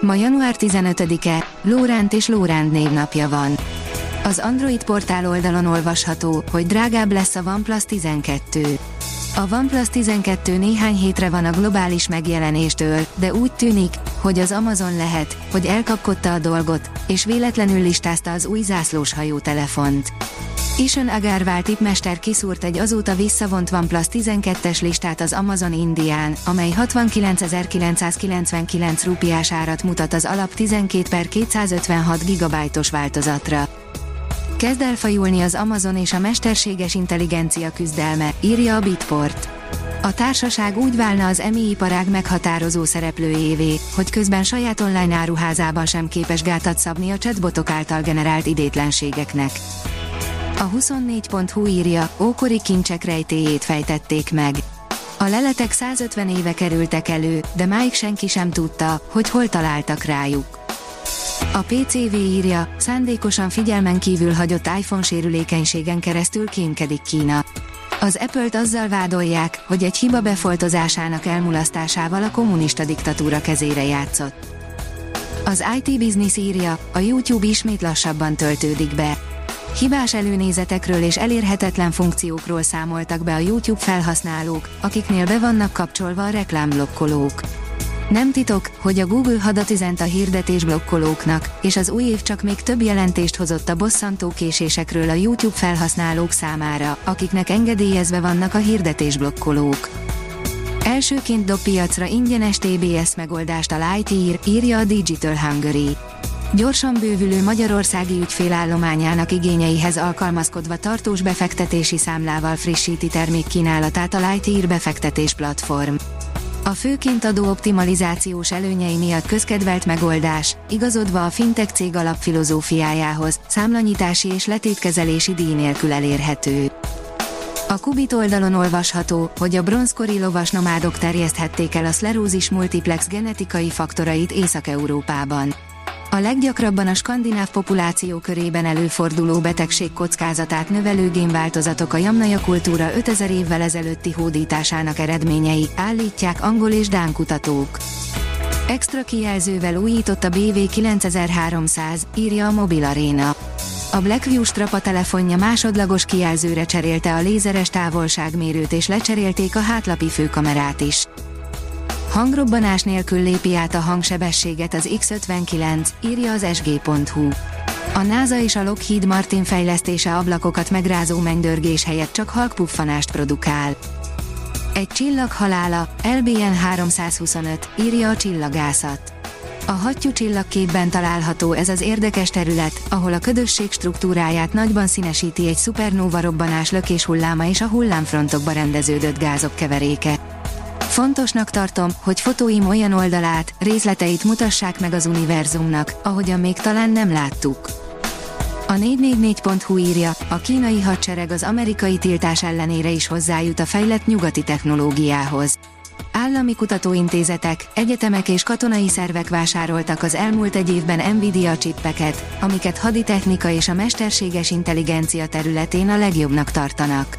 Ma január 15-e, Lóránt és Lóránt névnapja van. Az Android portál oldalon olvasható, hogy drágább lesz a OnePlus 12. A OnePlus 12 néhány hétre van a globális megjelenéstől, de úgy tűnik, hogy az Amazon lehet, hogy elkapkodta a dolgot, és véletlenül listázta az új zászlóshajó telefont. Ison Agarwal tipmester kiszúrt egy azóta visszavont OnePlus 12-es listát az Amazon Indián, amely 69.999 rupiás árat mutat az alap 12 per 256 GB-os változatra. Kezd elfajulni az Amazon és a mesterséges intelligencia küzdelme, írja a Bitport. A társaság úgy válna az emi iparág meghatározó szereplőjévé, hogy közben saját online áruházában sem képes gátat szabni a chatbotok által generált idétlenségeknek. A 24.hu írja, ókori kincsek rejtéjét fejtették meg. A leletek 150 éve kerültek elő, de máig senki sem tudta, hogy hol találtak rájuk. A PCV írja, szándékosan figyelmen kívül hagyott iPhone sérülékenységen keresztül kémkedik Kína. Az Apple-t azzal vádolják, hogy egy hiba befoltozásának elmulasztásával a kommunista diktatúra kezére játszott. Az IT Business írja, a YouTube ismét lassabban töltődik be. Hibás előnézetekről és elérhetetlen funkciókról számoltak be a YouTube felhasználók, akiknél be vannak kapcsolva a reklámblokkolók. Nem titok, hogy a Google hadat üzent a hirdetés blokkolóknak, és az új év csak még több jelentést hozott a bosszantó késésekről a YouTube felhasználók számára, akiknek engedélyezve vannak a hirdetés blokkolók. Elsőként dob piacra ingyenes TBS megoldást a Lightyear, írja a Digital Hungary. Gyorsan bővülő magyarországi ügyfélállományának igényeihez alkalmazkodva tartós befektetési számlával frissíti termékkínálatát a Lightyear befektetés platform. A főként adó optimalizációs előnyei miatt közkedvelt megoldás, igazodva a fintech cég alapfilozófiájához, számlanyítási és letétkezelési díj nélkül elérhető. A Kubit oldalon olvasható, hogy a bronzkori lovas nomádok terjeszthették el a szlerózis multiplex genetikai faktorait Észak-Európában. A leggyakrabban a skandináv populáció körében előforduló betegség kockázatát növelő génváltozatok a jamnaja kultúra 5000 évvel ezelőtti hódításának eredményei, állítják angol és dán kutatók. Extra kijelzővel újított a BV 9300, írja a Mobil Arena. A Blackview strapa telefonja másodlagos kijelzőre cserélte a lézeres távolságmérőt és lecserélték a hátlapi főkamerát is. Hangrobbanás nélkül lépi át a hangsebességet az X59, írja az sg.hu. A NASA és a Lockheed Martin fejlesztése ablakokat megrázó mennydörgés helyett csak halkpuffanást produkál. Egy csillag halála, LBN 325, írja a csillagászat. A hattyú csillagképben található ez az érdekes terület, ahol a ködösség struktúráját nagyban színesíti egy szupernóva robbanás lökés hulláma és a hullámfrontokba rendeződött gázok keveréke. Fontosnak tartom, hogy fotóim olyan oldalát, részleteit mutassák meg az univerzumnak, ahogyan még talán nem láttuk. A 444.hu írja, a kínai hadsereg az amerikai tiltás ellenére is hozzájut a fejlett nyugati technológiához. Állami kutatóintézetek, egyetemek és katonai szervek vásároltak az elmúlt egy évben Nvidia csippeket, amiket haditechnika és a mesterséges intelligencia területén a legjobbnak tartanak.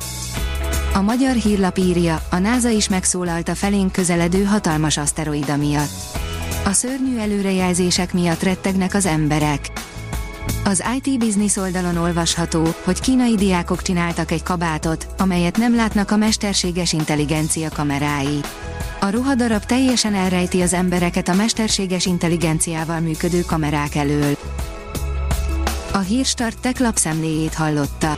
A magyar hírlap írja, a NASA is megszólalt a felénk közeledő hatalmas aszteroida miatt. A szörnyű előrejelzések miatt rettegnek az emberek. Az IT Business oldalon olvasható, hogy kínai diákok csináltak egy kabátot, amelyet nem látnak a mesterséges intelligencia kamerái. A ruhadarab teljesen elrejti az embereket a mesterséges intelligenciával működő kamerák elől. A Hírstart tech lapszemléjét hallotta.